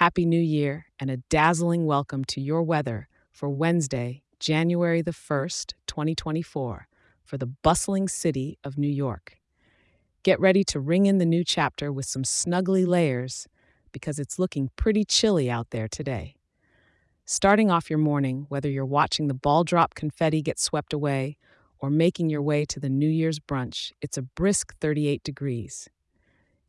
Happy New Year and a dazzling welcome to your weather for Wednesday, January the 1st, 2024, for the bustling city of New York. Get ready to ring in the new chapter with some snuggly layers because it's looking pretty chilly out there today. Starting off your morning, whether you're watching the ball drop confetti get swept away or making your way to the New Year's brunch, it's a brisk 38 degrees.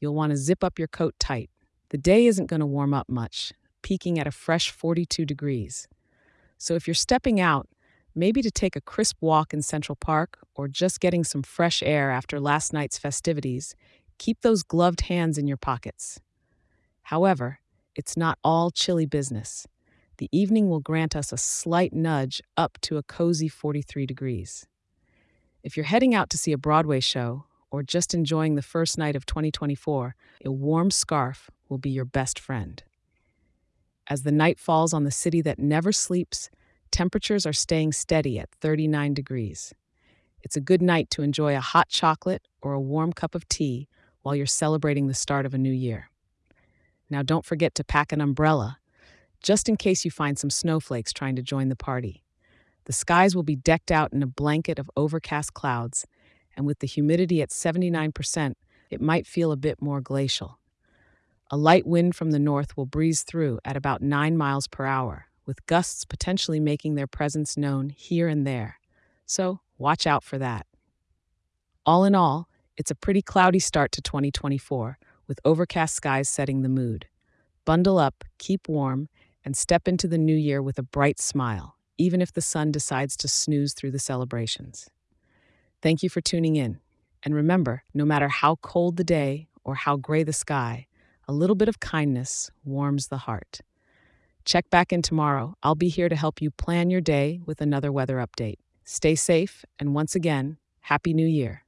You'll want to zip up your coat tight. The day isn't going to warm up much, peaking at a fresh 42 degrees. So if you're stepping out, maybe to take a crisp walk in Central Park or just getting some fresh air after last night's festivities, keep those gloved hands in your pockets. However, it's not all chilly business. The evening will grant us a slight nudge up to a cozy 43 degrees. If you're heading out to see a Broadway show or just enjoying the first night of 2024, a warm scarf will be your best friend. As the night falls on the city that never sleeps, temperatures are staying steady at 39 degrees. It's a good night to enjoy a hot chocolate or a warm cup of tea while you're celebrating the start of a new year. Now, don't forget to pack an umbrella just in case you find some snowflakes trying to join the party. The skies will be decked out in a blanket of overcast clouds, and with the humidity at 79%, it might feel a bit more glacial. A light wind from the north will breeze through at about 9 miles per hour, with gusts potentially making their presence known here and there. So, watch out for that. All in all, it's a pretty cloudy start to 2024, with overcast skies setting the mood. Bundle up, keep warm, and step into the new year with a bright smile, even if the sun decides to snooze through the celebrations. Thank you for tuning in. And remember, no matter how cold the day or how gray the sky, a little bit of kindness warms the heart. Check back in tomorrow. I'll be here to help you plan your day with another weather update. Stay safe, and once again, Happy New Year.